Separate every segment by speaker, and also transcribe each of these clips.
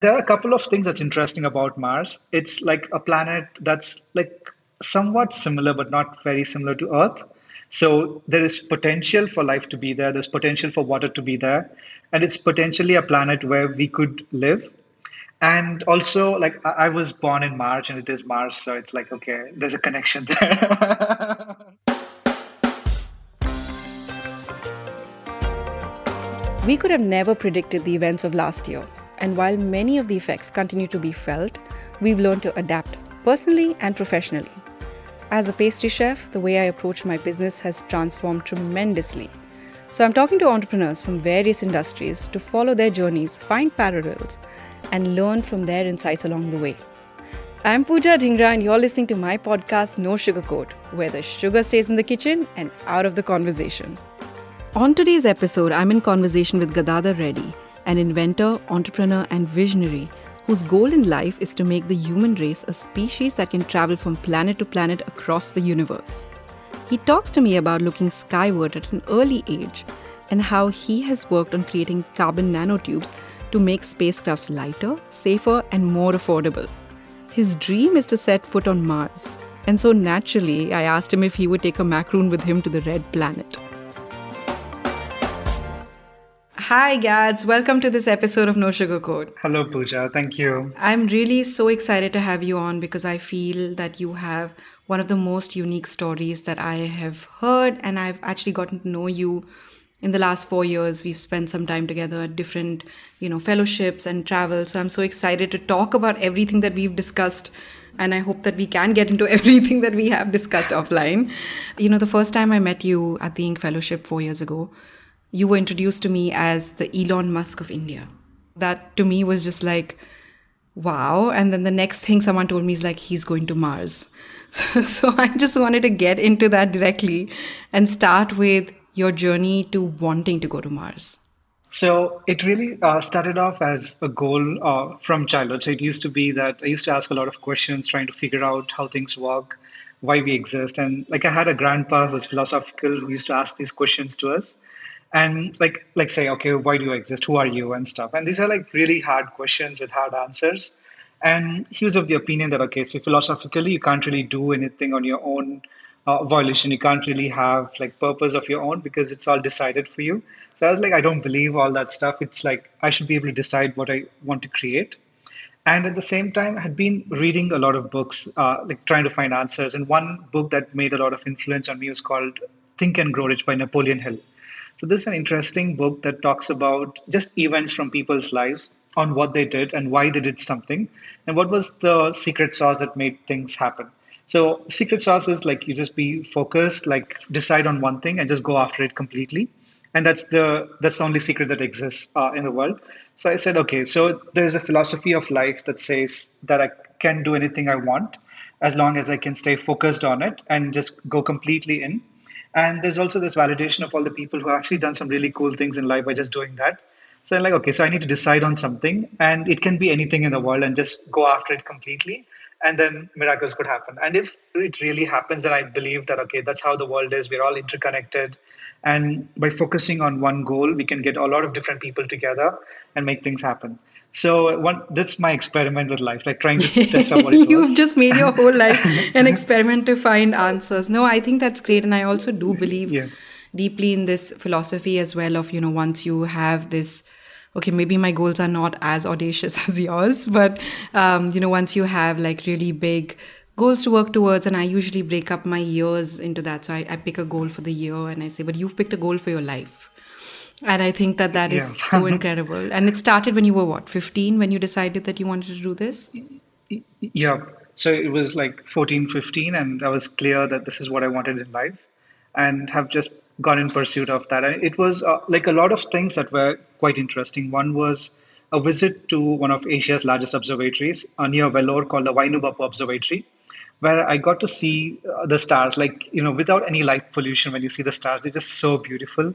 Speaker 1: There are a couple of things that's interesting about Mars. It's like a planet that's like somewhat similar, but not very similar to Earth. So there is potential for life to be there. There's potential for water to be there, and it's potentially a planet where we could live. And also, like I was born in March, and it is Mars, so it's like okay, there's a connection there.
Speaker 2: We could have never predicted the events of last year, and while many of the effects continue to be felt, we've learned to adapt personally and professionally. As a pastry chef, the way I approach my business has transformed tremendously. So I'm talking to entrepreneurs from various industries to follow their journeys, find parallels, and learn from their insights along the way. I'm Pooja Dhingra, and you're listening to my podcast, No Sugar Coat, where the sugar stays in the kitchen and out of the conversation. On today's episode, I'm in conversation with Gadhadar Reddy, an inventor, entrepreneur, and visionary whose goal in life is to make the human race a species that can travel from planet to planet across the universe. He talks to me about looking skyward at an early age and how he has worked on creating carbon nanotubes to make spacecrafts lighter, safer, and more affordable. His dream is to set foot on Mars. And so naturally, I asked him if he would take a macaroon with him to the red planet. Hi, Gads. Welcome to this episode of No Sugar Coat.
Speaker 1: Hello, Pooja. Thank you.
Speaker 2: I'm really so excited to have you on because I feel that you have one of the most unique stories that I have heard, and I've actually gotten to know you in the last four years. We've spent some time together at different, you know, fellowships and travel. So I'm so excited to talk about everything that we've discussed. And I hope that we can get into everything that we have discussed offline. You know, the first time I met you at the Inc. Fellowship four years ago, you were introduced to me as the Elon Musk of India. That to me was just like, wow. And then the next thing someone told me is like, he's going to Mars. So, so I just wanted to get into that directly and start with your journey to wanting to go to Mars.
Speaker 1: So it really uh, started off as a goal uh, from childhood. So it used to be that I used to ask a lot of questions, trying to figure out how things work, why we exist. And like I had a grandpa who was philosophical who used to ask these questions to us and like like say okay why do you exist? Who are you? And stuff. And these are like really hard questions with hard answers. And he was of the opinion that okay so philosophically you can't really do anything on your own uh, violation you can't really have like purpose of your own because it's all decided for you. So i was like i don't believe all that stuff. It's like i should be able to decide what i want to create. And at the same time I had been reading a lot of books uh, like trying to find answers. And one book that made a lot of influence on me was called think and grow rich by napoleon hill so this is an interesting book that talks about just events from people's lives on what they did and why they did something and what was the secret sauce that made things happen. So secret sauce is like you just be focused, like decide on one thing and just go after it completely. And that's the that's the only secret that exists uh, in the world. So I said, okay, so there's a philosophy of life that says that I can do anything I want as long as I can stay focused on it and just go completely in. And there's also this validation of all the people who have actually done some really cool things in life by just doing that. So I'm like, okay, so I need to decide on something, and it can be anything in the world, and just go after it completely, and then miracles could happen. And if it really happens, then I believe that okay, that's how the world is. We're all interconnected, and by focusing on one goal, we can get a lot of different people together and make things happen. So one, that's my experiment with life, like trying to test out what it
Speaker 2: You've just made your whole life an experiment to find answers. No, I think that's great, and I also do believe yeah. deeply in this philosophy as well. Of you know, once you have this, okay, maybe my goals are not as audacious as yours, but um, you know, once you have like really big goals to work towards and i usually break up my years into that so I, I pick a goal for the year and i say but you've picked a goal for your life and I think that that is yeah. so incredible. And it started when you were what, 15, when you decided that you wanted to do this?
Speaker 1: Yeah. So it was like 14, 15, and I was clear that this is what I wanted in life and have just gone in pursuit of that. And it was uh, like a lot of things that were quite interesting. One was a visit to one of Asia's largest observatories uh, near Vellore called the Vainu Bappu Observatory where I got to see uh, the stars, like, you know, without any light pollution, when you see the stars, they're just so beautiful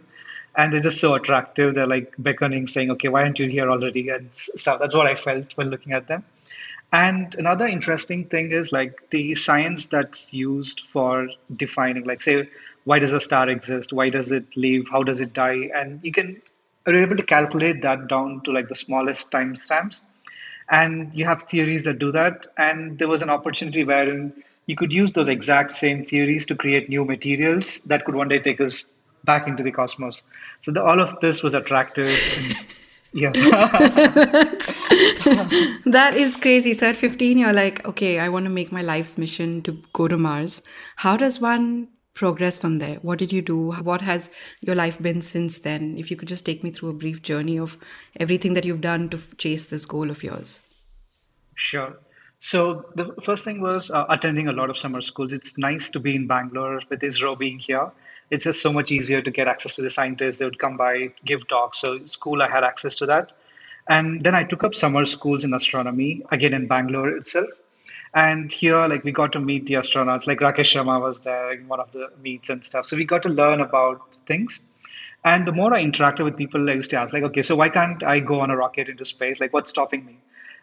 Speaker 1: and they're just so attractive. They're like beckoning, saying, "Okay, why aren't you here already?" and stuff. That's what I felt when looking at them. And another interesting thing is like the science that's used for defining, like, say, why does a star exist? Why does it live? How does it die? And you can are able to calculate that down to like the smallest timestamps. And you have theories that do that. And there was an opportunity wherein you could use those exact same theories to create new materials that could one day take us back into the cosmos. So the, all of this was attractive. And, yeah.
Speaker 2: that is crazy. So at 15, you're like, okay, I want to make my life's mission to go to Mars. How does one progress from there? What did you do? What has your life been since then? If you could just take me through a brief journey of everything that you've done to chase this goal of yours.
Speaker 1: Sure. So the first thing was uh, attending a lot of summer schools. It's nice to be in Bangalore with ISRO being here. It's just so much easier to get access to the scientists. They would come by, give talks. So school, I had access to that. And then I took up summer schools in astronomy, again in Bangalore itself. And here, like, we got to meet the astronauts. Like, Rakesh Sharma was there in one of the meets and stuff. So we got to learn about things. And the more I interacted with people, I used to ask, like, okay, so why can't I go on a rocket into space? Like, what's stopping me?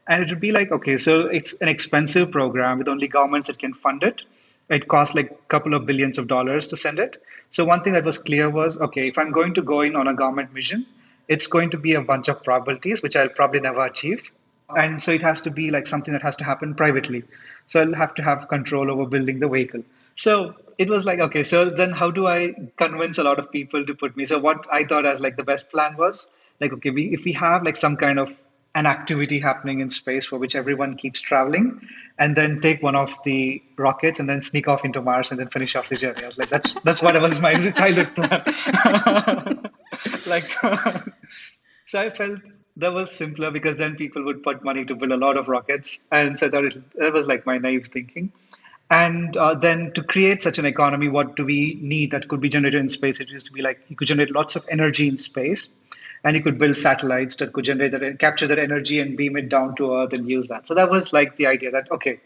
Speaker 1: And it would be like, okay, so it's an expensive program with only governments that can fund it. It costs like a couple of billions of dollars to send it. So one thing that was clear was, okay, if I'm going to go in on a government mission, it's going to be a bunch of probabilities, which I'll probably never achieve and so it has to be like something that has to happen privately so i'll have to have control over building the vehicle so it was like okay so then how do i convince a lot of people to put me so what i thought as like the best plan was like okay we, if we have like some kind of an activity happening in space for which everyone keeps traveling and then take one of the rockets and then sneak off into mars and then finish off the journey i was like that's that's what was my childhood plan like so i felt that was simpler because then people would put money to build a lot of rockets. And so that, it, that was like my naive thinking. And uh, then to create such an economy, what do we need that could be generated in space? It used to be like you could generate lots of energy in space, and you could build satellites that could generate that, capture that energy and beam it down to Earth and use that. So that was like the idea that okay,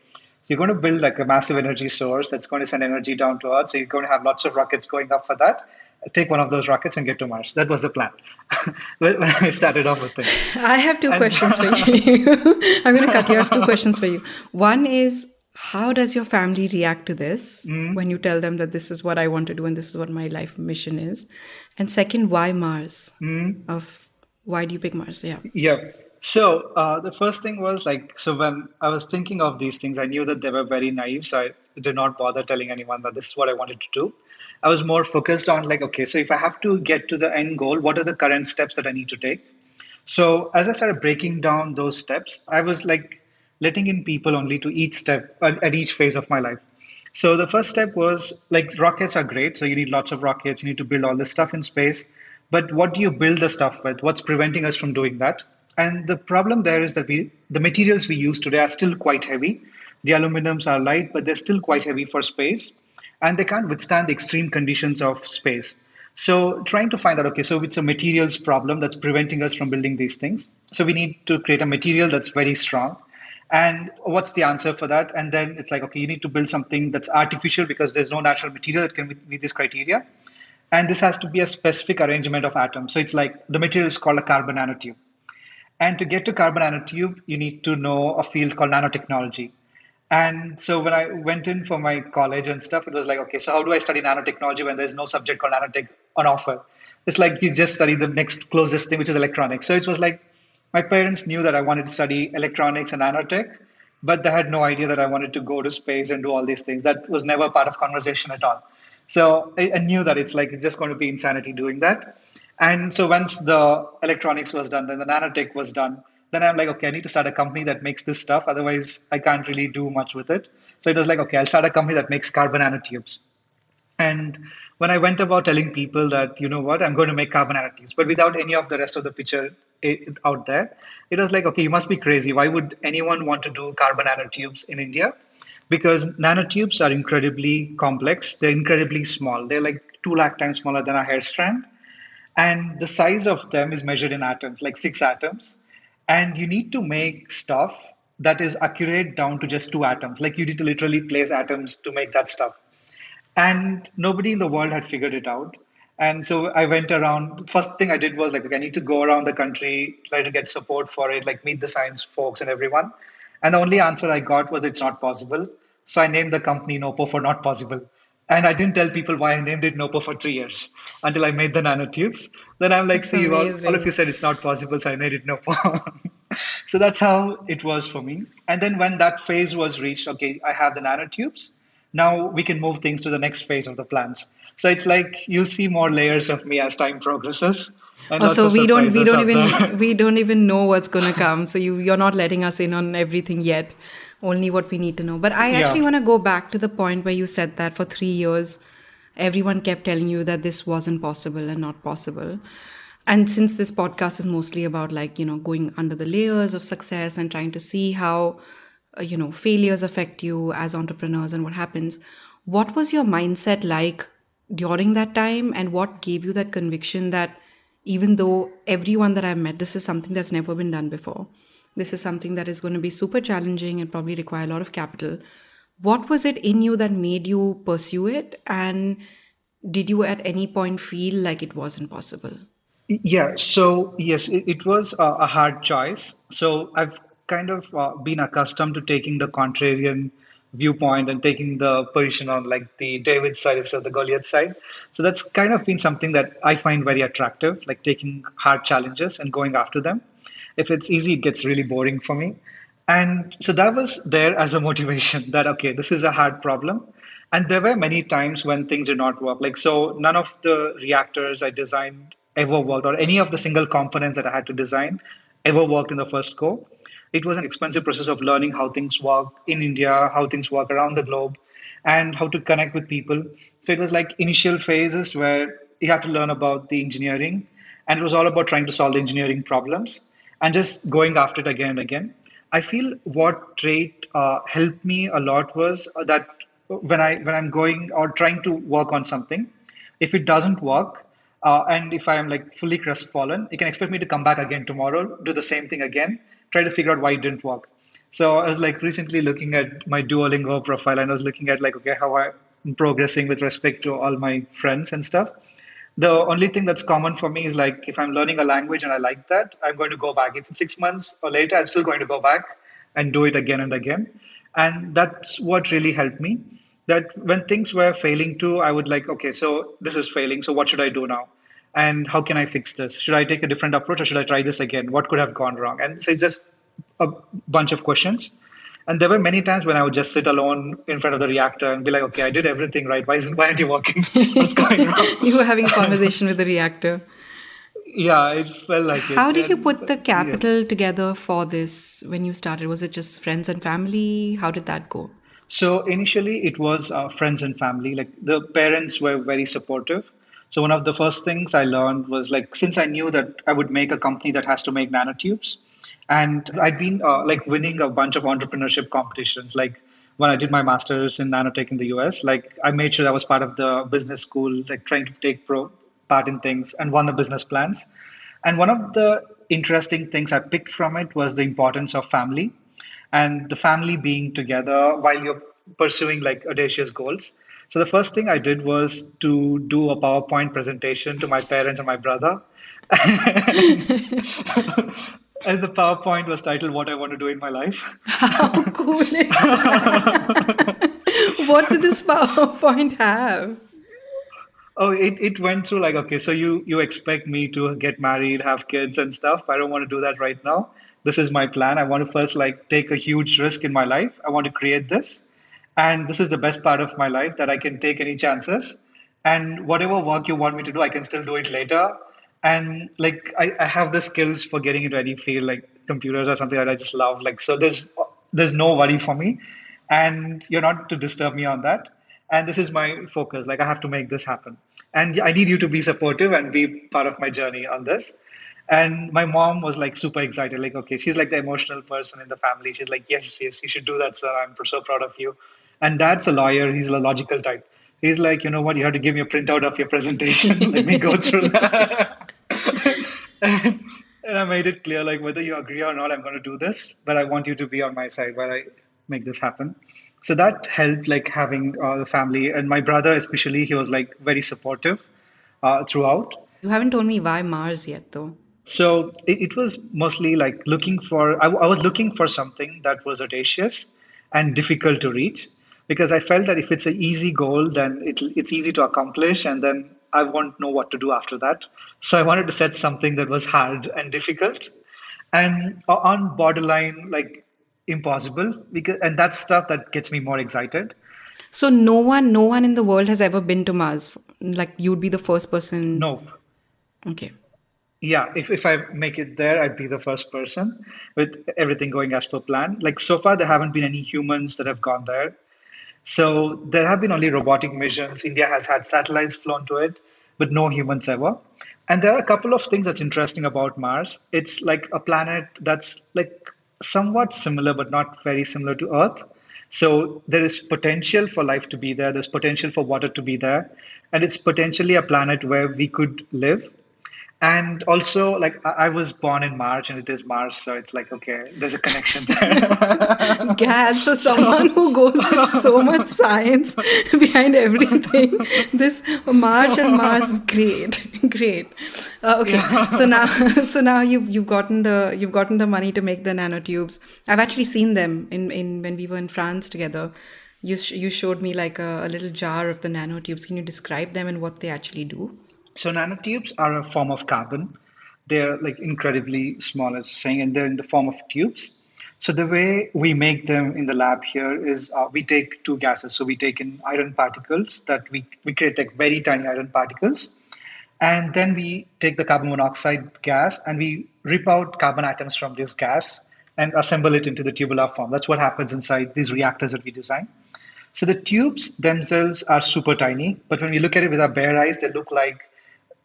Speaker 1: you're going to build like a massive energy source that's going to send energy down to Earth. So you're going to have lots of rockets going up for that take one of those rockets and get to Mars. That was the plan when I started off with things.
Speaker 2: I have two and questions for you. I'm going to cut you. I have two questions for you. One is how does your family react to this mm. when you tell them that this is what I want to do and this is what my life mission is? And second, why Mars? Mm. Of why do you pick Mars? Yeah.
Speaker 1: Yeah. So uh, the first thing was like, so when I was thinking of these things, I knew that they were very naive. So I did not bother telling anyone that this is what I wanted to do. I was more focused on like, okay, so if I have to get to the end goal, what are the current steps that I need to take? So as I started breaking down those steps, I was like letting in people only to each step at, each phase of my life. So the first step was like rockets are great. So you need lots of rockets. You need to build all this stuff in space. But what do you build the stuff with? What's preventing us from doing that? And the problem there is that we the materials we use today are still quite heavy. The aluminums are light, but they're still quite heavy for space and they can't withstand the extreme conditions of space. So trying to find out, okay, so it's a materials problem that's preventing us from building these things. So we need to create a material that's very strong. And what's the answer for that? And then it's like, okay, you need to build something that's artificial because there's no natural material that can meet this criteria. And this has to be a specific arrangement of atoms. So it's like the material is called a carbon nanotube. And to get to carbon nanotube, you need to know a field called nanotechnology. And so when I went in for my college and stuff, it was like, okay, so how do I study nanotechnology when there's no subject called nanotech on offer? It's like you just study the next closest thing, which is electronics. So it was like my parents knew that I wanted to study electronics and nanotech, but they had no idea that I wanted to go to space and do all these things. That was never part of conversation at all. So I, I knew that it's like it's just going to be insanity doing that. And so once the electronics was done, then the nanotech was done then I'm like, okay, I need to start a company that makes this stuff. Otherwise, I can't really do much with it. So it was like, okay, I'll start a company that makes carbon nanotubes. And when I went about telling people that, you know what, I'm going to make carbon nanotubes, but without any of the rest of the picture eh, out there, it was like, okay, you must be crazy. Why would anyone want to do carbon nanotubes in India? Because nanotubes are incredibly complex. They're incredibly small. They're like two lakh times smaller than a hair strand. And the size of them is measured in atoms, like six atoms and you need to make stuff that is accurate down to just two atoms like you need to literally place atoms to make that stuff and nobody in the world had figured it out and so i went around first thing i did was like okay, i need to go around the country try to get support for it like meet the science folks and everyone and the only answer i got was it's not possible so i named the company nopo for not possible and I didn't tell people why I named it Nopo for three years until I made the nanotubes. Then I'm like, That's see, all, all, of you said it's not possible, so I made it Nopo. so that's how it was for me. And then when that phase was reached, okay, I have the nanotubes. Now we can move things to the next phase of the plans. So it's like you'll see more layers of me as time progresses.
Speaker 2: Oh, so we don't we don't even we don't even know what's gonna come. So you you're not letting us in on everything yet. Only what we need to know. But I actually yeah. want to go back to the point where you said that for three years, everyone kept telling you that this wasn't possible and not possible and since this podcast is mostly about like you know going under the layers of success and trying to see how Uh, you know failures affect you as entrepreneurs and what happens. What was your mindset like during that time and what gave you that conviction that even though everyone that i've met this is something that's never been done before this is something that is going to be super challenging and probably require a lot of capital what was it in you that made you pursue it? And did you at any point feel like it wasn't possible
Speaker 1: yeah, so yes, it, it was a, a, hard choice. So I've kind of uh, been accustomed to taking the contrarian viewpoint and taking the position on like the David side instead of the Goliath side. So that's kind of been something that I find very attractive, like taking hard challenges and going after them. If it's easy, it gets really boring for me. And so that was there as a motivation that, okay, this is a hard problem. And there were many times when things did not work. Like, so none of the reactors I designed ever worked, or any of the single components that I had to design ever worked in the first go. It was an expensive process of learning how things work in India, how things work around the globe, and how to connect with people. So it was like initial phases where you have to learn about the engineering, and it was all about trying to solve the engineering problems and just going after it again and again. I feel what trait uh, helped me a lot was that when I when I'm going or trying to work on something, if it doesn't work, uh, and if I'm like fully crestfallen, you can expect me to come back again tomorrow, do the same thing again, try to figure out why it didn't work. So I was like recently looking at my Duolingo profile and I was looking at like, okay, how I'm progressing with respect to all my friends and stuff. The only thing that's common for me is like if I'm learning a language and I like that, I'm going to go back. If it's six months or later, I'm still going to go back and do it again and again. And that's what really helped me. That when things were failing too, I would like, okay, so this is failing. So what should I do now? And how can I fix this? Should I take a different approach or should I try this again? What could have gone wrong? And so it's just a bunch of questions. And there were many times when I would just sit alone in front of the reactor and be like, okay, I did everything right. Why isn't why aren't you working? What's going on?
Speaker 2: you were having a conversation with the reactor.
Speaker 1: Yeah, it felt like
Speaker 2: it. How did you put the capital yeah. together for this when you started? Was it just friends and family? How did that go?
Speaker 1: So initially, it was uh, friends and family. Like the parents were very supportive so one of the first things I learned was like since I knew that I would make a company that has to make nanotubes, and I'd been uh, like winning a bunch of entrepreneurship competitions. Like when I did my master's in nanotech in the US, like I made sure I was part of the business school, like trying to take pro- part in things and won the business plans. And one of the interesting things I picked from it was the importance of family and the family being together while you're pursuing like audacious goals. So the first thing I did was to do a PowerPoint presentation to my parents and my brother. and the PowerPoint was titled What I Want to Do in My Life.
Speaker 2: How cool is that? what did this PowerPoint have?
Speaker 1: Oh, it, it went through like, okay, so you, you expect me to get married, have kids and stuff. I don't want to do that right now. This is my plan. I want to first like take a huge risk in my life. I want to create this and this is the best part of my life that I can take any chances. And whatever work you want me to do, I can still do it later. And like I, I have the skills for getting it ready, feel like computers or something that I just love. Like so there's there's no worry for me. And you're not to disturb me on that. And this is my focus. Like I have to make this happen. And I need you to be supportive and be part of my journey on this. And my mom was like super excited, like, okay, she's like the emotional person in the family. She's like, yes, yes, you should do that, sir. I'm so proud of you. And dad's a lawyer, he's a logical type. He's like, you know what, you have to give me a printout of your presentation. Let me go through that. and, and I made it clear, like, whether you agree or not, I'm going to do this, but I want you to be on my side while I make this happen. So that helped, like, having uh, the family. And my brother, especially, he was like very supportive uh, throughout.
Speaker 2: You haven't told me why Mars yet, though.
Speaker 1: So it, it was mostly like looking for, I, I was looking for something that was audacious and difficult to reach because I felt that if it's an easy goal, then it, it's easy to accomplish, and then I won't know what to do after that. So I wanted to set something that was hard and difficult. and on borderline like impossible because and that's stuff that gets me more excited.
Speaker 2: So no one no one in the world has ever been to mars? Like you'd be the first person?
Speaker 1: Nope.
Speaker 2: Okay.
Speaker 1: Yeah if, if i make it there i'd be the first person with everything going as per plan. Like so far there haven't been any humans that have gone there so there have been only robotic missions india has had satellites flown to it but no humans ever and there are a couple of things that's interesting about Mars. It's like a planet that's like somewhat similar, but not very similar to Earth. So there is potential for life to be there. There's potential for water to be there. And it's potentially a planet where we could live and also like I, was born in march and it is mars so it's like okay there's a connection there.
Speaker 2: Gads for someone who goes with so much science behind everything this march and mars great great. Uh, okay so now so now you've you've gotten the you've gotten the money to make the nanotubes. I've actually seen them in in when we were in france together. You, sh- you showed me like a, a little jar of the nanotubes. Can you describe them and what they actually do
Speaker 1: so nanotubes are a form of carbon. They're like incredibly small, as you're saying, and they're in the form of tubes. So the way we make them in the lab here is uh, we take two gases. So we take in iron particles that we, we create like very tiny iron particles. And then we take the carbon monoxide gas and we rip out carbon atoms from this gas and assemble it into the tubular form. That's what happens inside these reactors that we design. So the tubes themselves are super tiny, but when we look at it with our bare eyes, they look like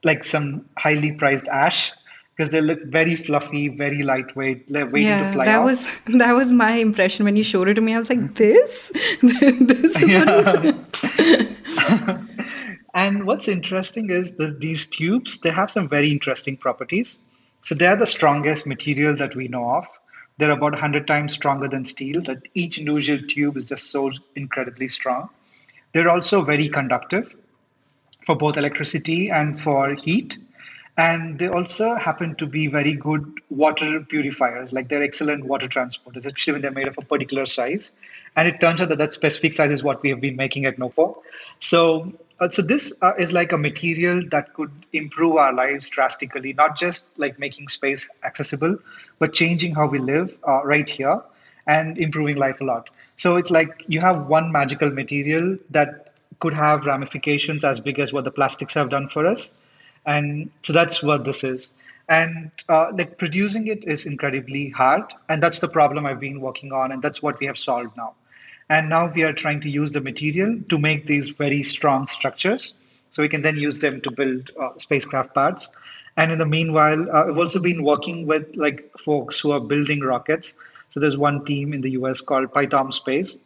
Speaker 1: like some highly prized ash because they look very fluffy, very lightweight, waiting yeah, to fly
Speaker 2: that
Speaker 1: off.
Speaker 2: was that was my impression when you showed it to me. I was like, this, this is
Speaker 1: and what's interesting is that these tubes they have some very interesting properties. So they are the strongest material that we know of. They're about 100 times stronger than steel. That each individual tube is just so incredibly strong. They're also very conductive for both electricity and for heat. And they also happen to be very good water purifiers, like they're excellent water transporters, especially when they're made of a particular size. And it turns out that that specific size is what we have been making at Nopo. So, uh, so this uh, is like a material that could improve our lives drastically, not just like making space accessible, but changing how we live uh, right here and improving life a lot. So it's like you have one magical material that could have ramifications as big as what the plastics have done for us. And so that's what this is. And uh, like producing it is incredibly hard. And that's the problem I've been working on. And that's what we have solved now. And now we are trying to use the material to make these very strong structures. So we can then use them to build uh, spacecraft parts. And in the meanwhile, uh, I've also been working with like folks who are building rockets. So there's one team in the US called Pythom Space,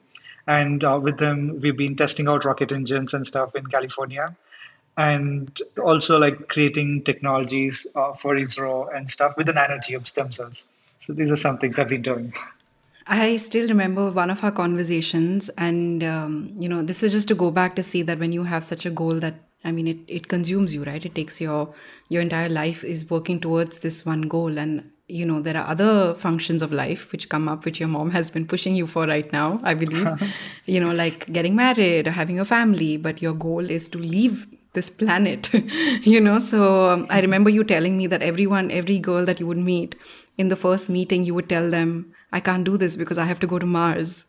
Speaker 1: and uh, with them, we've been testing out rocket engines and stuff in California, and also like creating technologies uh, for ISRO and stuff with the nanotubes themselves. So these are some things I've been doing.
Speaker 2: I still remember one of our conversations, and um, you know, this is just to go back to see that when you have such a goal that I mean, it, it consumes you, right? It takes your your entire life is working towards this one goal, and you know there are other functions of life which come up which your mom has been pushing you for right now i believe. You know like getting married or having a family but your goal is to leave this planet you know. So um, i remember you telling me that everyone every girl that you would meet in the first meeting you would tell them i can't do this because i have to go to mars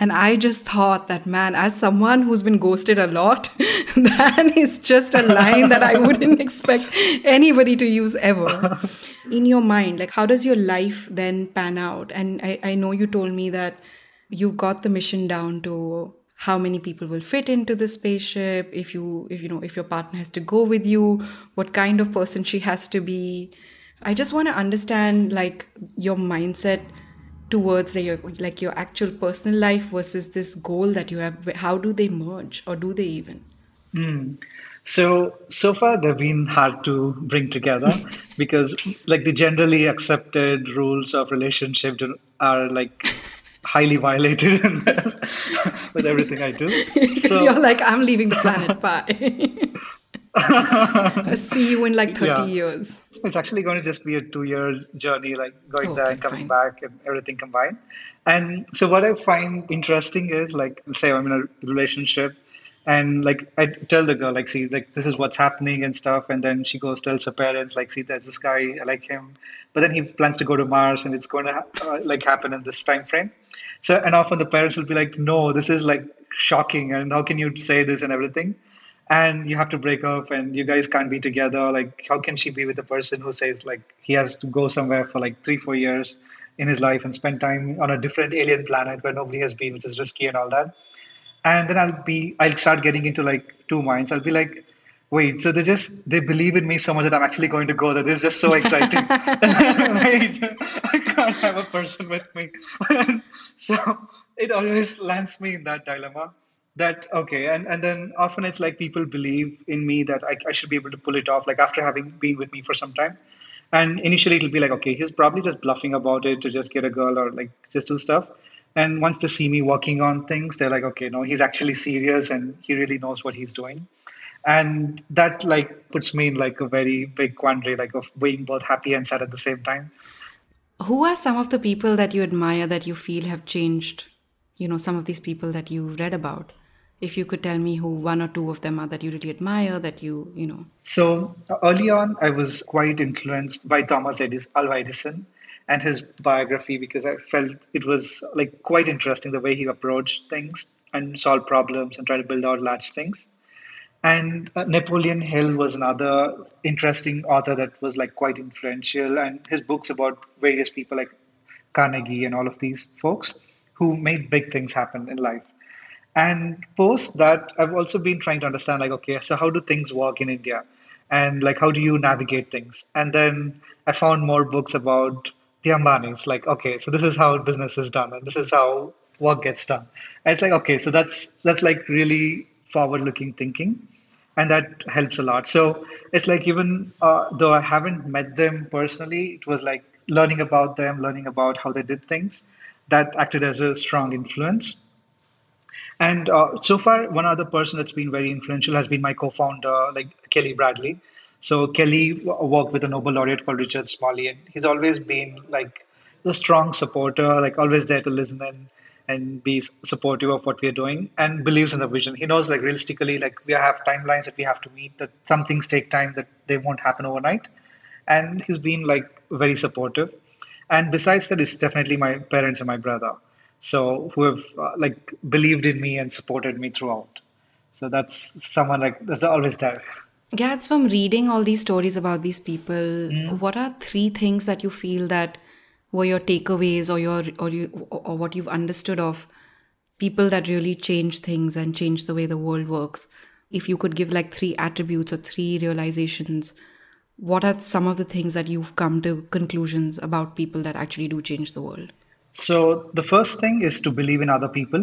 Speaker 2: and I just thought that, man, as someone who's been ghosted a lot, that is just a line that I wouldn't expect anybody to use ever. In your mind, like, how does your life then pan out? And I, I know you told me that you got the mission down to how many people will fit into the spaceship if you if you know if your partner has to go with you what kind of person she has to be i just want to understand like your mindset towards like your, like your actual personal life versus this goal that you have how do they merge or do they even
Speaker 1: mm. so so far they've been hard to bring together because like the generally accepted rules of relationship are like highly violated with everything i do
Speaker 2: so you're like i'm leaving the planet bye see you in like 30 yeah. years
Speaker 1: it's actually going to just be a two-year journey, like going okay, there and coming fine. back and everything combined. And so what I find interesting is like, say I'm in a relationship And like I tell the girl, like, see, like this is what's happening and stuff. And then she goes tells her parents, like, see, there's this guy, I like him. But then he plans to go to Mars, and it's going to uh, like happen in this time frame. So, and often the parents will be like, no, this is like shocking, and how can you say this and everything? And you have to break up, and you guys can't be together. Like, how can she be with a person who says like he has to go somewhere for like three, four years in his life and spend time on a different alien planet where nobody has been, which is risky and all that? and then I'll be I'll start getting into like two minds. I'll be like, wait, so they just they believe in me so much that I'm actually going to go there. This is just so exciting. wait, I can't have a person with me. so it always lands me in that dilemma. That okay, and and then often it's like people believe in me that I, I should be able to pull it off. Like after having been with me for some time, and initially it'll be like okay, he's probably just bluffing about it to just get a girl or like just do stuff and once they see me working on things, they're like, okay, no, he's actually serious and he really knows what he's doing. And that like puts me in like a very big quandary, like of being both happy and sad at the same time.
Speaker 2: Who are some of the people that you admire that you feel have changed? You know, some of these people that you've read about. If you could tell me who one or two of them are that you really admire, that you, you know.
Speaker 1: So early on, I was quite influenced by Thomas Edison, and his biography because I felt it was like quite interesting the way he approached things and solved problems and tried to build out large things. And uh, Napoleon Hill was another interesting author that was like quite influential, and his books about various people like Carnegie and all of these folks who made big things happen in life. And post that, I've also been trying to understand like, okay, so how do things work in India? And like, how do you navigate things? And then I found more books about the Ambanis, like, okay, so this is how business is done, and this is how work gets done. And it's like, okay, so that's that's like really forward-looking thinking, and that helps a lot. So it's like even uh, though I haven't met them personally, it was like learning about them, learning about how they did things, that acted as a strong influence. And uh, so far, one other person that's been very influential has been my co-founder, like Kelly Bradley. So Kelly worked with a Nobel laureate called Richard Smalley, and he's always been like a strong supporter, like always there to listen and and be supportive of what we are doing and believes in the vision. He knows like realistically, like we have timelines that we have to meet, that some things take time, that they won't happen overnight. And he's been like very supportive. And besides that, it's definitely my parents and my brother. So who have uh, like believed in me and supported me throughout. So that's someone like that's always there.
Speaker 2: It's from reading all these stories about these people. Mm. What are three things that you feel that were your takeaways or your or you or what you've understood of people that really change things and change the way the world works? If you could give like three attributes or three realizations, what are some of the things that you've come to conclusions about people that actually do change the world?
Speaker 1: So the first thing is to believe in other people,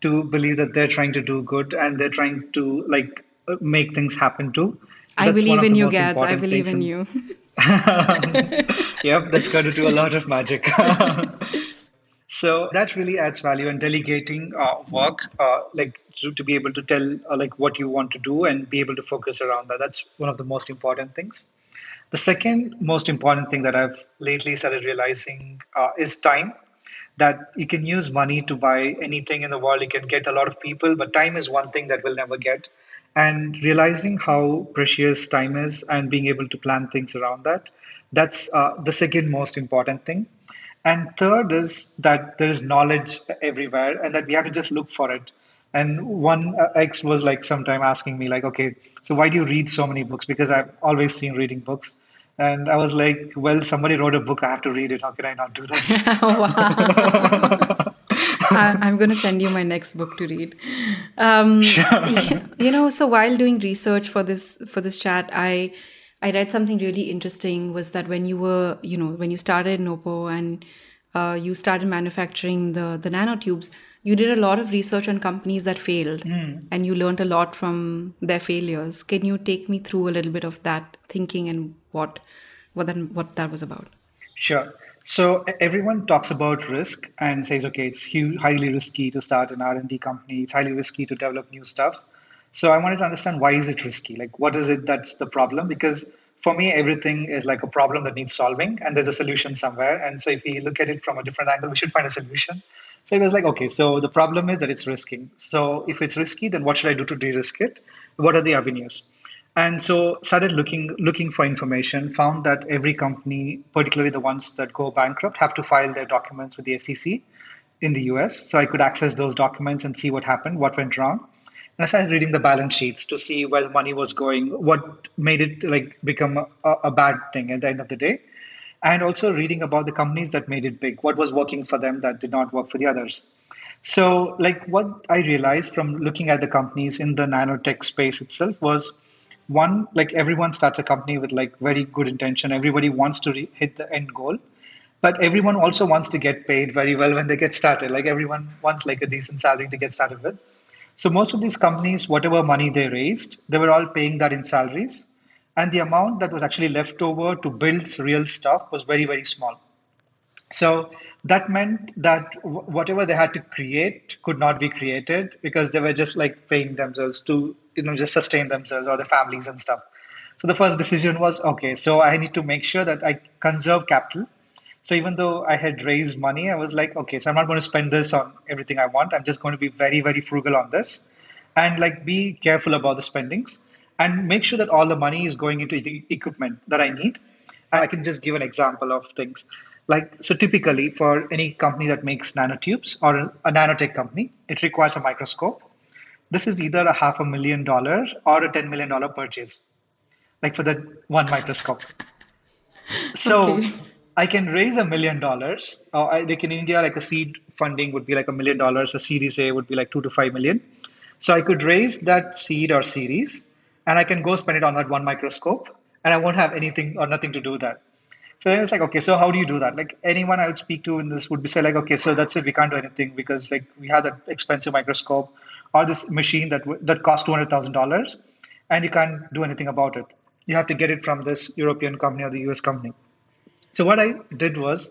Speaker 1: to believe that they're trying to do good and they're trying to like make things happen too.
Speaker 2: I believe in you, Gads. I believe in you.
Speaker 1: yep, that's going to do a lot of magic. so that really adds value and delegating uh, work, uh, like to, to, be able to tell uh, like what you want to do and be able to focus around that. That's one of the most important things. The second most important thing that I've lately started realizing uh, is time. That you can use money to buy anything in the world. You can get a lot of people, but time is one thing that we'll never get. And realizing how precious time is and being able to plan things around that that's uh, the second most important thing. And third is that there is knowledge everywhere and that we have to just look for it. And one uh, ex was like sometime asking me like okay so why do you read so many books? Because i've always seen reading books and i was like well somebody wrote a book i have to read it how can i not do
Speaker 2: that I'm going to send you my next book to read. Um, you know, so while doing research for this for this chat, I I read something really interesting. Was that when you were, you know, when you started Nopo and uh, you started manufacturing the the nanotubes, you did a lot of research on companies that failed, mm. and you learned a lot from their failures. Can you take me through a little bit of that thinking and what what that what that was about?
Speaker 1: Sure. So everyone talks about risk and says, okay, it's highly risky to start an R&D company. It's highly risky to develop new stuff. So I wanted to understand why is it risky? Like, what is it that's the problem? Because for me, everything is like a problem that needs solving, and there's a solution somewhere. And so, if we look at it from a different angle, we should find a solution. So it was like, okay, so the problem is that it's risking. So if it's risky, then what should I do to de-risk it? What are the avenues? And so started looking looking for information. Found that every company, particularly the ones that go bankrupt, have to file their documents with the SEC in the US. So I could access those documents and see what happened, what went wrong. And I started reading the balance sheets to see where the money was going, what made it like become a, a bad thing at the end of the day, and also reading about the companies that made it big, what was working for them that did not work for the others. So, like what I realized from looking at the companies in the nanotech space itself was one, like everyone starts a company with like very good intention. Everybody wants to re- hit the end goal, but everyone also wants to get paid very well when they get started. Like everyone wants like a decent salary to get started with. So most of these companies, whatever money they raised, they were all paying that in salaries. And the amount that was actually left over to build real stuff was very, very small. So that meant that whatever they had to create could not be created because they were just like paying themselves to, you know, just sustain themselves or their families and stuff. So the first decision was okay, so I need to make sure that I conserve capital so even though I had raised money, I was like, okay, so I'm not going to spend this on everything I want. I'm just going to be very, very frugal on this and like be careful about the spendings and make sure that all the money is going into the equipment that I need. I can just give an example of things. Like, so typically for any company that makes nanotubes or a, nanotech company, it requires a microscope. This is either a half a million dollars or a $10 million purchase, like for the one microscope. So okay. I can raise a million dollars. like in India, like a seed funding would be like a million dollars. A Series A would be like two to five million. So I could raise that seed or series, and I can go spend it on that one microscope, and I won't have anything or nothing to do with that. So then it's like, okay, so how do you do that? Like anyone I would speak to in this would be say like, okay, so that's it. We can't do anything because like we have that expensive microscope or this machine that that costs two hundred thousand dollars, and you can't do anything about it. You have to get it from this European company or the US company. So what I did was,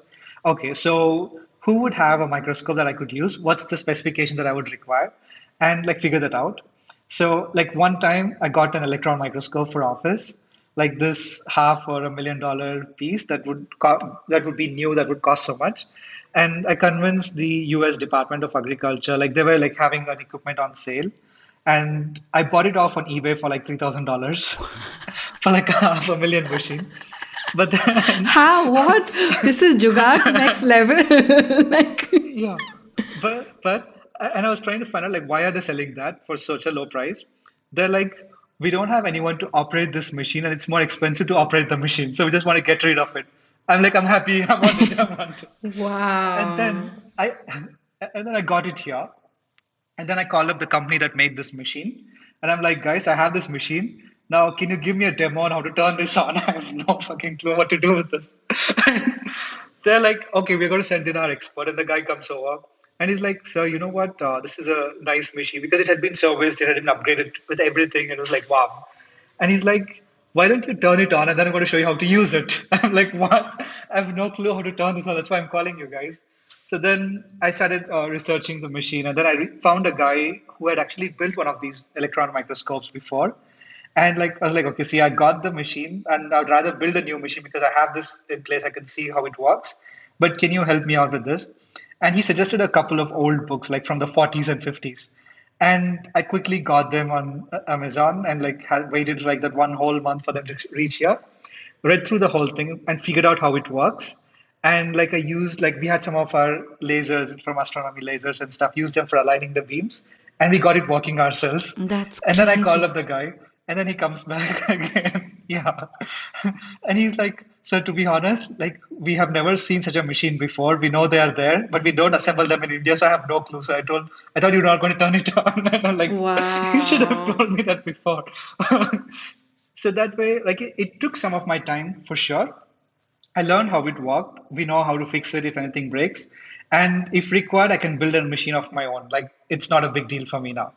Speaker 1: okay, so who would have a microscope that I could use? What's the specification that I would require? And like figure that out. So like one time I got an electron microscope for office, like this half or a million dollar piece that would co- that would be new that would cost so much. And I convinced the US Department of Agriculture, like they were like having an equipment on sale. And I bought it off on eBay for like three thousand dollars for like half a million machine. But then
Speaker 2: how? What? This is jugaad next level?
Speaker 1: Like yeah. But but and i was trying to find out like why are they selling that for such a low price? They're like we don't have anyone to operate this machine and it's more expensive to operate the machine so we just want to get rid of it. I'm like i'm happy. I want it i want
Speaker 2: it. Wow.
Speaker 1: And then i and then i got it here and then i called up the company that made this machine and i'm like guys i have this machine. Now can you give me a demo on how to turn this on? I have no fucking clue what to do with this. They're like okay we're going to send in our expert and the guy comes over and he's like sir you know what uh, this is a nice machine because it had been serviced it had been upgraded with everything And it was like wow and he's like why don't you turn it on and then i'm going to show you how to use it i'm like what i have no clue how to turn this on that's why i'm calling you guys so then I started uh, researching the machine, and then I re- found a guy who had actually built one of these electron microscopes before, and like I was like, okay, see, I got the machine, and I'd rather build a new machine because I have this in place. I can see how it works. But can you help me out with this? And he suggested a couple of old books, like from the 40s and 50s. And I quickly got them on uh, Amazon and like had waited like that one whole month for them to reach here. Read through the whole thing and figured out how it works. And like I used like we had some of our lasers from astronomy lasers and stuff, used them for aligning the beams, and we got it working ourselves.
Speaker 2: That's
Speaker 1: and then I called up the guy and then he comes back again yeah and he's like so to be honest like we have never seen such a machine before we know they are there but we don't assemble them in india so i have no clue so i told i thought you were not going to turn it on and i'm like wow. you should have told me that before so that way like it, it took some of my time for sure I learned how it worked. We know how to fix it if anything breaks. And if required, I can build a machine of my own. Like it's not a big deal for me now.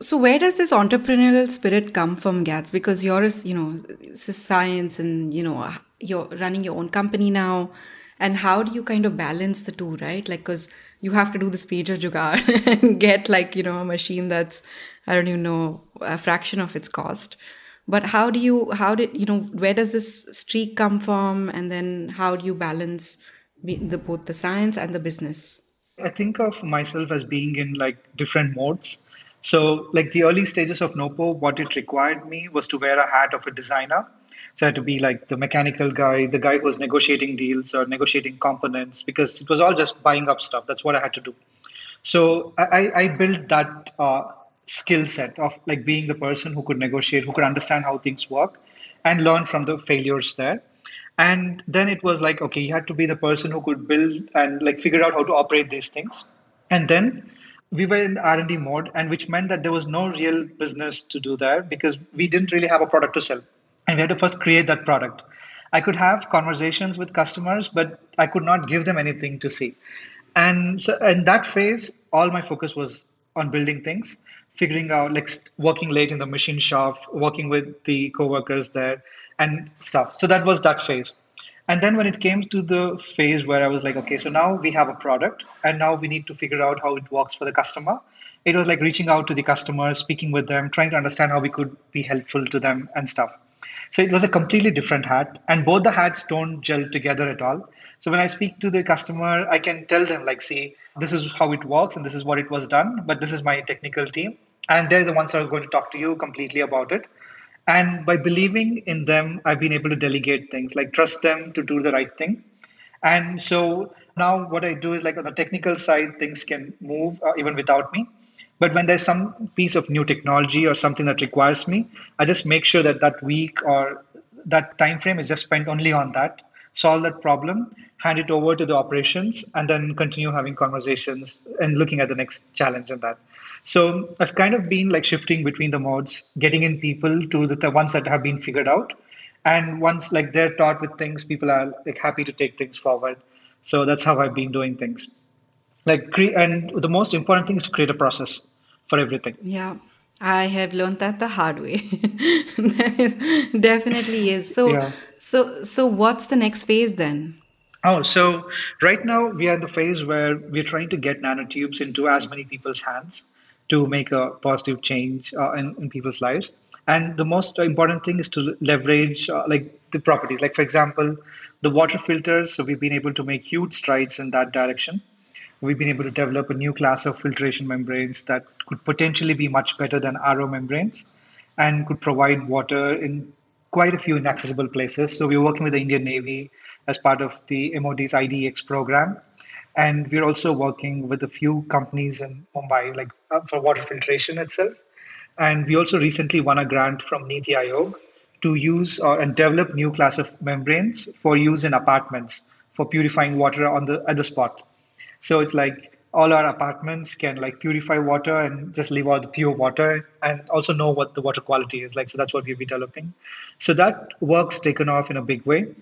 Speaker 2: So where does this entrepreneurial spirit come from, Gads? Because yours, you know, this is science, and you know, you're running your own company now. And how do you kind of balance the two, right? Like, because you have to do the speed of jugaad and get like you know a machine that's I don't even know a fraction of its cost. But how do you, how did, you know, where does this streak come from? And then how do you balance the, both the science and the business?
Speaker 1: I think of myself as being in like different modes. So, like the early stages of Nopo, what it required me was to wear a hat of a designer. So, I had to be like the mechanical guy, the guy who was negotiating deals or negotiating components, because it was all just buying up stuff. That's what I had to do. So, I, I built that uh, skill set of like being the person who could negotiate, who could understand how things work, and learn from the failures there. And then it was like, okay, you had to be the person who could build and like figure out how to operate these things. And then we were in r&d mode and which meant that there was no real business to do there because we didn't really have a product to sell and we had to first create that product i could have conversations with customers but i could not give them anything to see and so in that phase all my focus was on building things figuring out like working late in the machine shop working with the coworkers there and stuff so that was that phase and then when it came to the phase where I was like, okay, so now we have a product and now we need to figure out how it works for the customer. It was like reaching out to the customers, speaking with them, trying to understand how we could be helpful to them and stuff. So it was a completely different hat, and both the hats don't gel together at all. So when I speak to the customer, I can tell them, like, see, this is how it works and this is what it was done, but this is my technical team. And they're the ones that are going to talk to you completely about it. And by believing in them, I've been able to delegate things, like trust them to do the right thing. And so now what I do is like on the technical side, things can move uh, even without me. But when there's some piece of new technology or something that requires me, I just make sure that that week or that time frame is just spent only on that, solve that problem, hand it over to the operations, and then continue having conversations and looking at the next challenge and that. So I've kind of been like shifting between the modes, getting in people to the, the ones that have been figured out. And once like they're taught with things, people are like happy to take things forward. So that's how I've been doing things. Like cre- and the most important thing is to create a process for everything.
Speaker 2: Yeah. I have learned that the hard way. that is, definitely is. So yeah. so so what's the next phase then?
Speaker 1: Oh, so right now we are in the phase where we're trying to get nanotubes into as many people's hands to make a positive change uh, in, in people's lives. And the most important thing is to leverage uh, like the properties. Like for example, the water filters. So we've been able to make huge strides in that direction. We've been able to develop a new class of filtration membranes that could potentially be much better than RO membranes and could provide water in quite a few inaccessible places. So we're working with the Indian Navy as part of the MOD's iDEX program and we're also working with a few companies in Mumbai, like uh, for water filtration itself. And we also recently won a grant from Niti Aayog to use uh, and develop new class of membranes for use in apartments for purifying water on the at the spot. So it's like all our apartments can like purify water and just leave out the pure water and also know what the water quality is like. So that's what we'll be developing. So that work's taken off in a big way.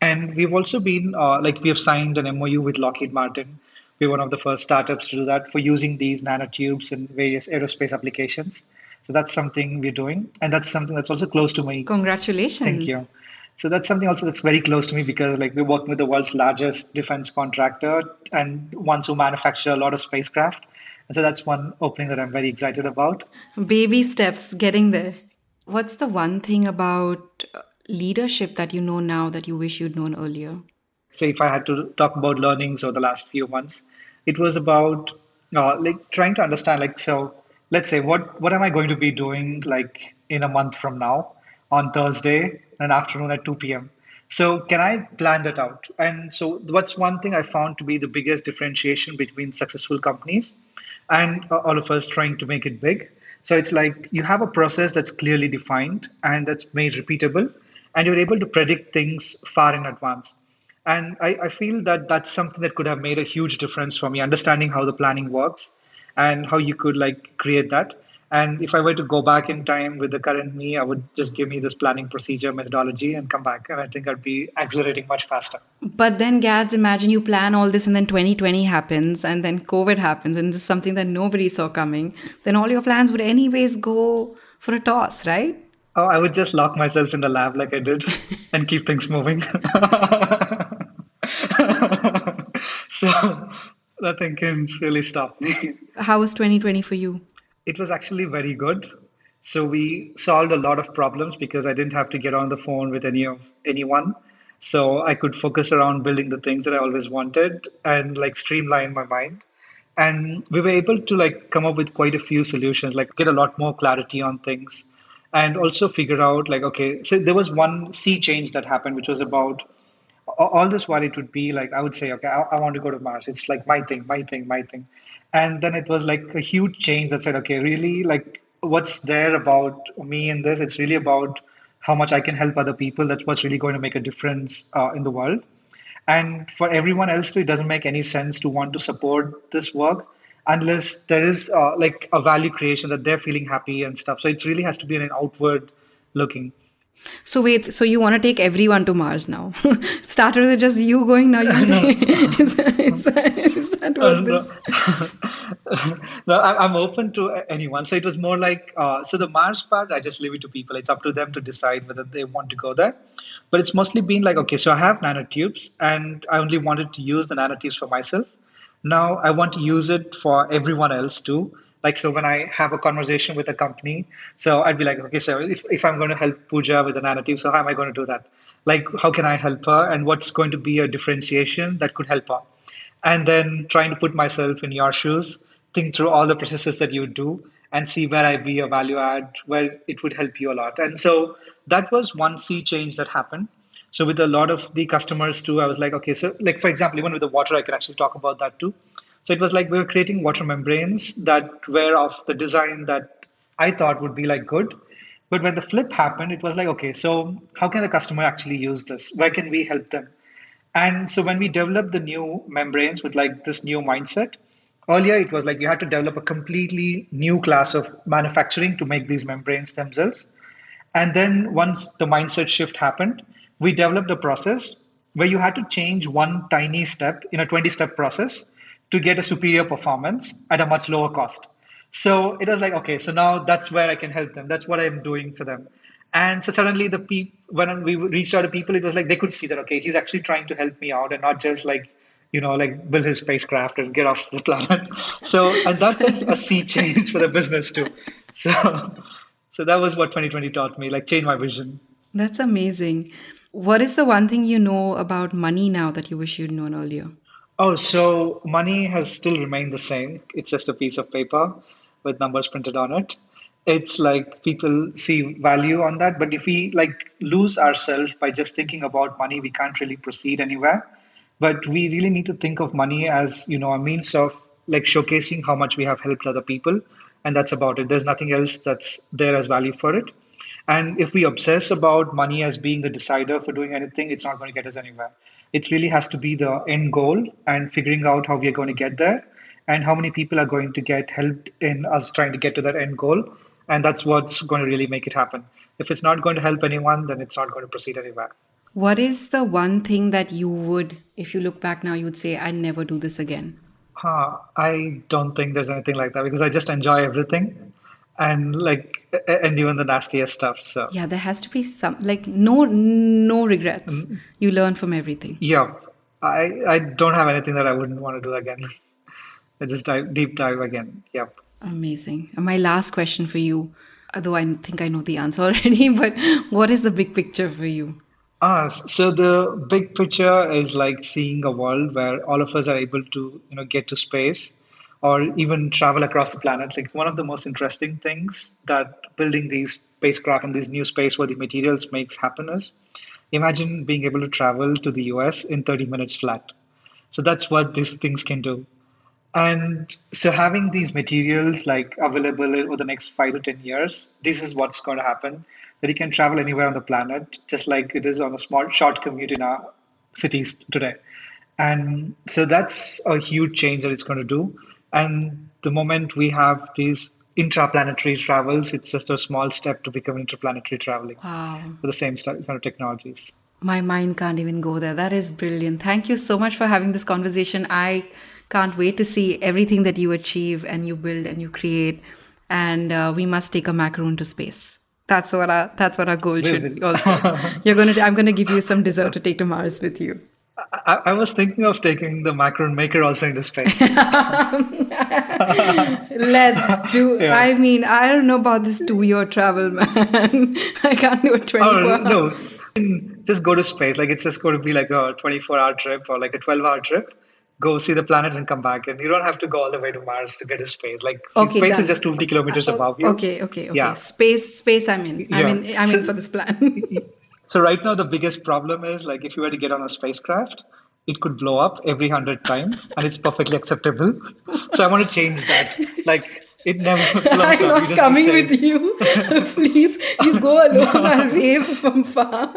Speaker 1: And we've also been uh, like we have signed an MOU with Lockheed Martin. We're one of the first startups to do that for using these nanotubes in various aerospace applications. So that's something we're doing, and that's something that's also close to me.
Speaker 2: Congratulations!
Speaker 1: Thank you. So that's something also that's very close to me because like we're working with the world's largest defense contractor and ones who manufacture a lot of spacecraft. And so that's one opening that I'm very excited about.
Speaker 2: Baby steps getting there. What's the one thing about leadership that you know now that you wish you'd known earlier?
Speaker 1: Say, if I had to talk about learnings over the last few months, it was about uh, like trying to understand, like, so let's say, what what am I going to be doing like in a month from now on Thursday, an afternoon at 2 p.m. So can I plan that out? And so what's one thing I found to be the biggest differentiation between successful companies and uh, all of us trying to make it big. So it's like you have a process that's clearly defined and that's made repeatable and you're able to predict things far in advance. And I, I feel that that's something that could have made a huge difference for me, understanding how the planning works and how you could like create that. And if I were to go back in time with the current me, I would just give me this planning procedure methodology and come back. And I think I'd be accelerating much faster.
Speaker 2: But then, Gads, imagine you plan all this and then 2020 happens and then COVID happens and this is something that nobody saw coming. Then all your plans would, anyways, go for a toss, right?
Speaker 1: Oh, I would just lock myself in the lab like I did and keep things moving. so nothing can really stop me.
Speaker 2: How was 2020 for you?
Speaker 1: It was actually very good. So we solved a lot of problems because I didn't have to get on the phone with any of anyone. So I could focus around building the things that I always wanted and like streamline my mind. And we were able to like come up with quite a few solutions, like get a lot more clarity on things and also figure out like, okay, so there was one sea change that happened, which was about all this while it would be like i would say okay I, I, want to go to mars. It's like my thing my thing my thing. And then it was like a huge change that said okay really like what's there about me in this? It's really about how much i can help other people. That's what's really going to make a difference uh, in the world. And for everyone else it doesn't make any sense to want to support this work unless there is uh, like a value creation that they're feeling happy and stuff. So it really has to be an outward looking
Speaker 2: so wait, so you want to take everyone to Mars now? Started with just you going now. You is, that, is, that, is that what uh,
Speaker 1: this? no, I'm open to anyone. So it was more like uh, so the Mars part. I just leave it to people. It's up to them to decide whether they want to go there. But it's mostly been like okay, so I have nanotubes, and I only wanted to use the nanotubes for myself. Now I want to use it for everyone else too like so when i have a conversation with a company so i'd be like okay so if, if i'm going to help pooja with a narrative, so how am i going to do that? Like how can i help her? And what's going to be a differentiation that could help her? And then trying to put myself in your shoes think through all the processes that you do and see where i'd be a value add where it would help you a lot. And so that was one sea change that happened. So with a lot of the customers too i was like okay so like for example even with the water i could actually talk about that too so it was like we were creating water membranes that were of the design that I thought would be like good. But when the flip happened, it was like, okay, so how can the customer actually use this? Where can we help them? And so when we developed the new membranes with like this new mindset, earlier it was like you had to develop a completely new class of manufacturing to make these membranes themselves. And then once the mindset shift happened, we developed a process where you had to change one tiny step in a 20 step process to get a superior performance at a much lower cost. So it was like, okay, so now that's where I can help them. That's what I'm doing for them. And so suddenly the pe- when we reached out to people, it was like they could see that, okay, he's actually trying to help me out and not just like, you know, like build his spacecraft and get off the planet. So, and that was a sea change for the business too. So, so that was what 2020 taught me, like change my vision.
Speaker 2: That's amazing. What is the one thing you know about money now that you wish you'd known earlier?
Speaker 1: Oh, so money has still remained the same. It's just a piece of paper with numbers printed on it. It's like people see value on that, but if we like lose ourselves by just thinking about money, we can't really proceed anywhere. But we really need to think of money as, you know, a means of like showcasing how much we have helped other people. And that's about it. There's nothing else that's there as value for it. And if we obsess about money as being the decider for doing anything, it's not going to get us anywhere. It really has to be the end goal and figuring out how we are going to get there and how many people are going to get helped in us trying to get to that end goal. And that's what's going to really make it happen. If it's not going to help anyone, then it's not going to proceed anywhere.
Speaker 2: What is the one thing that you would, if you look back now, you would say, I never do this again?
Speaker 1: Huh, I don't think there's anything like that because I just enjoy everything and like and even the nastiest stuff so.
Speaker 2: Yeah there has to be some like no no regrets. Mm. you learn from everything.
Speaker 1: Yeah. I i don't have anything that i wouldn't want to do again. I just dive deep dive again. Yep.
Speaker 2: Amazing. And my last question for you although i think i know the answer already but what is the big picture for you?
Speaker 1: Ah, so the big picture is like seeing a world where all of us are able to, you know, get to space or even travel across the planet. Like one of the most interesting things that building these spacecraft in these new space where the materials makes happen is imagine being able to travel to the US in 30 minutes flat. So that's what these things can do. And so having these materials like available over the next five to 10 years, this is what's going to happen. That you can travel anywhere on the planet, just like it is on a small short commute in our cities today. And so that's a huge change that it's going to do. And the moment we have these intraplanetary travels, it's just a small step to become interplanetary traveling wow. for the same kind of technologies.
Speaker 2: My mind can't even go there. That is brilliant. Thank you so much for having this conversation. I can't wait to see everything that you achieve and you build and you create. And uh, we must take a macaroon to space. That's what our that's what our goal should be also. You're gonna I'm gonna give you some dessert to take to Mars with you.
Speaker 1: I, I, was thinking of taking the Macron maker also into space.
Speaker 2: Let's do. Yeah. I mean, I don't know about this two-year travel, man. I can't do a twenty-four. Oh, no,
Speaker 1: just go to space. Like it's just going to be like a twenty-four-hour trip or like a twelve-hour trip. Go see the planet and come back, and you don't have to go all the way to Mars to get to space. Like okay, space done. is just two fifty kilometers uh, above you.
Speaker 2: Okay, okay, okay. Yeah. Space, space. I'm in. I'm yeah. in. I'm so, in for this plan.
Speaker 1: So right now, the biggest problem is like if you were to get on a spacecraft, it could blow up every hundred times, and it's perfectly acceptable. So I want to change that. Like it never blows
Speaker 2: I'm not coming with you. Please, you go alone. I'll wave from far.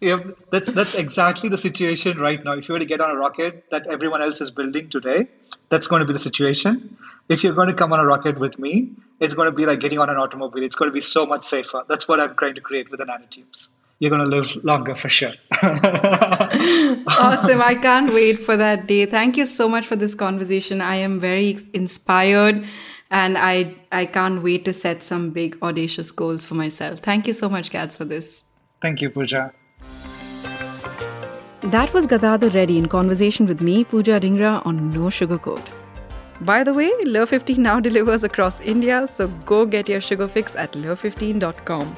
Speaker 1: Yeah, that's that's exactly the situation right now. If you were to get on a rocket that everyone else is building today, that's going to be the situation. If you're going to come on a rocket with me, it's going to be like getting on an automobile. It's going to be so much safer. That's what I'm trying to create with the nanotubes you're going to live longer for sure.
Speaker 2: awesome. I can't wait for that day. Thank you so much for this conversation. I am very inspired and I I can't wait to set some big audacious goals for myself. Thank you so much Gads for this.
Speaker 1: Thank you Pooja.
Speaker 2: That was Gadhadar Reddy in conversation with me, Pooja Dhingra, on No Sugar Sugarcoat. By the way, Le15 now delivers across India, so go get your sugar fix at le15.com.